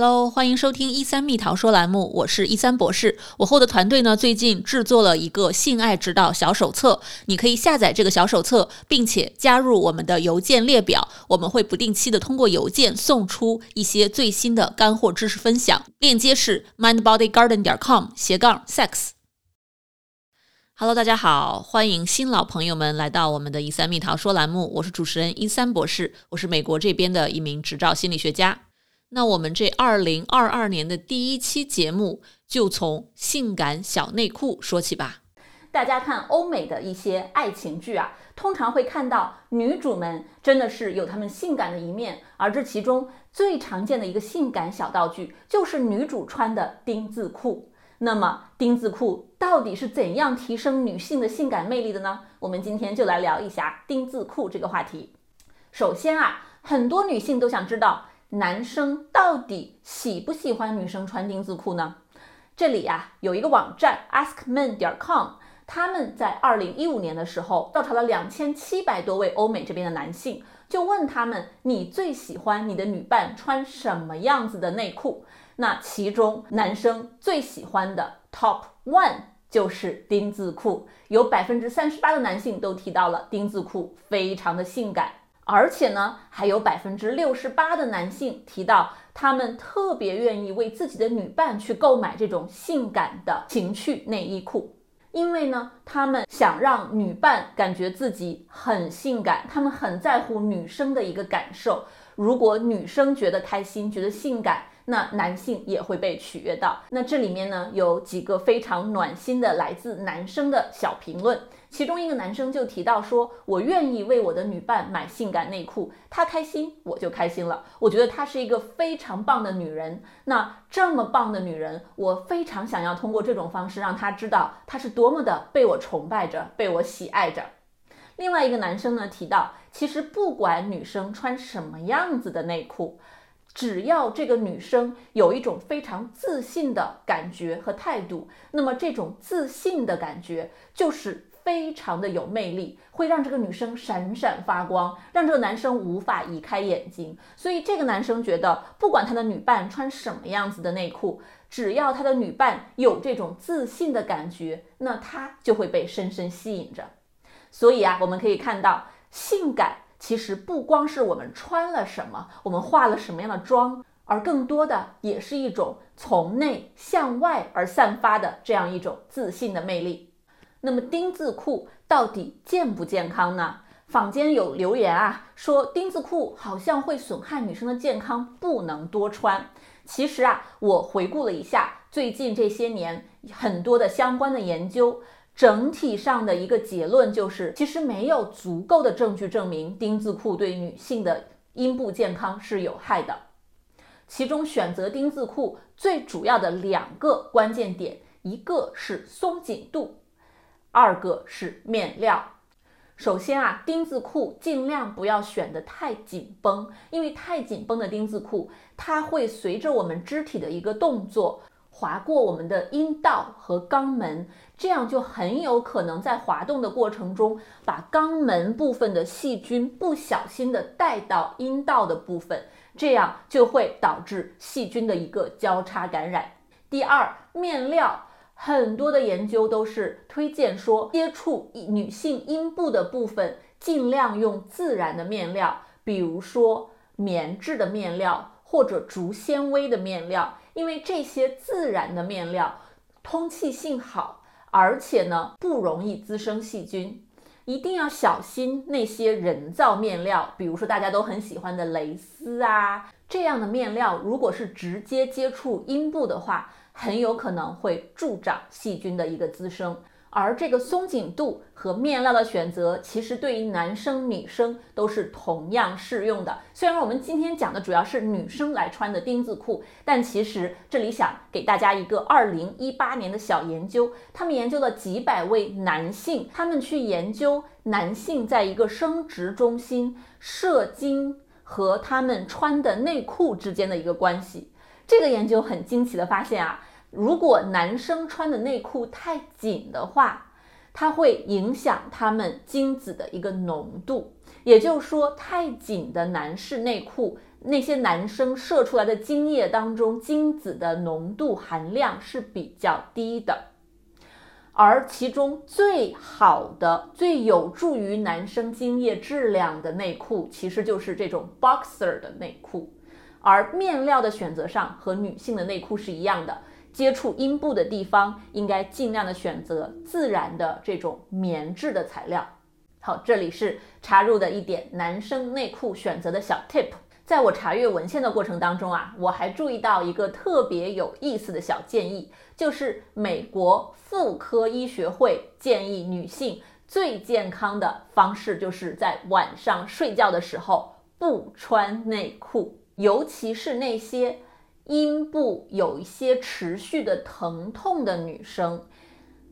Hello，欢迎收听一三蜜桃说栏目，我是一三博士。我后的团队呢，最近制作了一个性爱指导小手册，你可以下载这个小手册，并且加入我们的邮件列表，我们会不定期的通过邮件送出一些最新的干货知识分享。链接是 mindbodygarden 点 com 斜杠 sex。Hello，大家好，欢迎新老朋友们来到我们的一三蜜桃说栏目，我是主持人一三博士，我是美国这边的一名执照心理学家。那我们这二零二二年的第一期节目就从性感小内裤说起吧。大家看欧美的一些爱情剧啊，通常会看到女主们真的是有她们性感的一面，而这其中最常见的一个性感小道具就是女主穿的丁字裤。那么丁字裤到底是怎样提升女性的性感魅力的呢？我们今天就来聊一下丁字裤这个话题。首先啊，很多女性都想知道。男生到底喜不喜欢女生穿丁字裤呢？这里呀有一个网站 askmen 点 com，他们在二零一五年的时候调查了两千七百多位欧美这边的男性，就问他们你最喜欢你的女伴穿什么样子的内裤？那其中男生最喜欢的 top one 就是丁字裤，有百分之三十八的男性都提到了丁字裤非常的性感。而且呢，还有百分之六十八的男性提到，他们特别愿意为自己的女伴去购买这种性感的情趣内衣裤，因为呢，他们想让女伴感觉自己很性感，他们很在乎女生的一个感受。如果女生觉得开心，觉得性感。那男性也会被取悦到。那这里面呢，有几个非常暖心的来自男生的小评论。其中一个男生就提到说：“我愿意为我的女伴买性感内裤，她开心我就开心了。我觉得她是一个非常棒的女人。那这么棒的女人，我非常想要通过这种方式让她知道她是多么的被我崇拜着，被我喜爱着。”另外一个男生呢提到，其实不管女生穿什么样子的内裤。只要这个女生有一种非常自信的感觉和态度，那么这种自信的感觉就是非常的有魅力，会让这个女生闪闪发光，让这个男生无法移开眼睛。所以这个男生觉得，不管他的女伴穿什么样子的内裤，只要他的女伴有这种自信的感觉，那他就会被深深吸引着。所以啊，我们可以看到性感。其实不光是我们穿了什么，我们化了什么样的妆，而更多的也是一种从内向外而散发的这样一种自信的魅力。那么丁字裤到底健不健康呢？坊间有留言啊，说丁字裤好像会损害女生的健康，不能多穿。其实啊，我回顾了一下最近这些年很多的相关的研究。整体上的一个结论就是，其实没有足够的证据证明丁字裤对女性的阴部健康是有害的。其中选择丁字裤最主要的两个关键点，一个是松紧度，二个是面料。首先啊，丁字裤尽量不要选的太紧绷，因为太紧绷的丁字裤，它会随着我们肢体的一个动作。划过我们的阴道和肛门，这样就很有可能在滑动的过程中，把肛门部分的细菌不小心的带到阴道的部分，这样就会导致细菌的一个交叉感染。第二，面料，很多的研究都是推荐说，接触女性阴部的部分，尽量用自然的面料，比如说棉质的面料或者竹纤维的面料。因为这些自然的面料通气性好，而且呢不容易滋生细菌，一定要小心那些人造面料，比如说大家都很喜欢的蕾丝啊这样的面料，如果是直接接触阴部的话，很有可能会助长细菌的一个滋生。而这个松紧度和面料的选择，其实对于男生女生都是同样适用的。虽然我们今天讲的主要是女生来穿的丁字裤，但其实这里想给大家一个二零一八年的小研究，他们研究了几百位男性，他们去研究男性在一个生殖中心射精和他们穿的内裤之间的一个关系。这个研究很惊奇的发现啊。如果男生穿的内裤太紧的话，它会影响他们精子的一个浓度。也就是说，太紧的男士内裤那些男生射出来的精液当中，精子的浓度含量是比较低的。而其中最好的、最有助于男生精液质量的内裤，其实就是这种 boxer 的内裤。而面料的选择上和女性的内裤是一样的，接触阴部的地方应该尽量的选择自然的这种棉质的材料。好，这里是插入的一点男生内裤选择的小 tip。在我查阅文献的过程当中啊，我还注意到一个特别有意思的小建议，就是美国妇科医学会建议女性最健康的方式就是在晚上睡觉的时候不穿内裤，尤其是那些阴部有一些持续的疼痛的女生，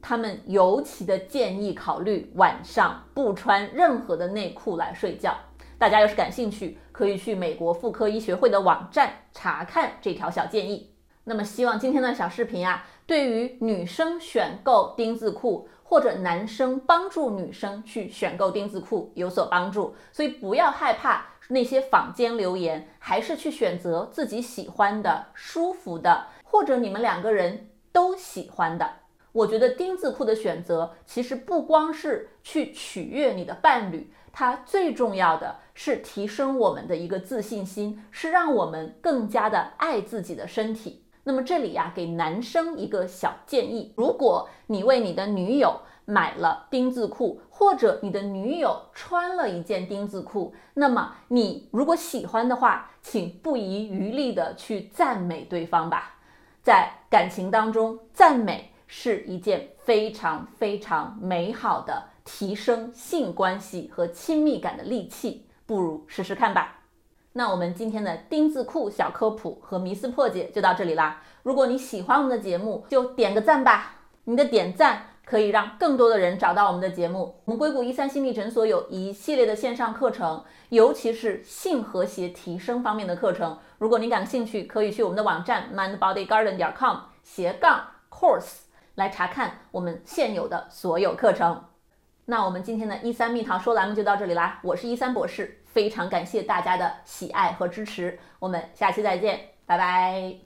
她们尤其的建议考虑晚上不穿任何的内裤来睡觉。大家要是感兴趣，可以去美国妇科医学会的网站查看这条小建议。那么，希望今天的小视频啊，对于女生选购丁字裤，或者男生帮助女生去选购丁字裤有所帮助。所以不要害怕那些坊间留言，还是去选择自己喜欢的、舒服的，或者你们两个人都喜欢的。我觉得丁字裤的选择其实不光是去取悦你的伴侣，它最重要的是提升我们的一个自信心，是让我们更加的爱自己的身体。那么这里呀，给男生一个小建议：如果你为你的女友买了丁字裤，或者你的女友穿了一件丁字裤，那么你如果喜欢的话，请不遗余力的去赞美对方吧。在感情当中，赞美。是一件非常非常美好的提升性关系和亲密感的利器，不如试试看吧。那我们今天的丁字裤小科普和迷思破解就到这里啦。如果你喜欢我们的节目，就点个赞吧。你的点赞可以让更多的人找到我们的节目。我们硅谷一三心理诊所有一系列的线上课程，尤其是性和谐提升方面的课程。如果您感兴趣，可以去我们的网站 mindbodygarden 点 com 斜杠 course。来查看我们现有的所有课程。那我们今天的一三蜜糖说栏目就到这里啦，我是一三博士，非常感谢大家的喜爱和支持，我们下期再见，拜拜。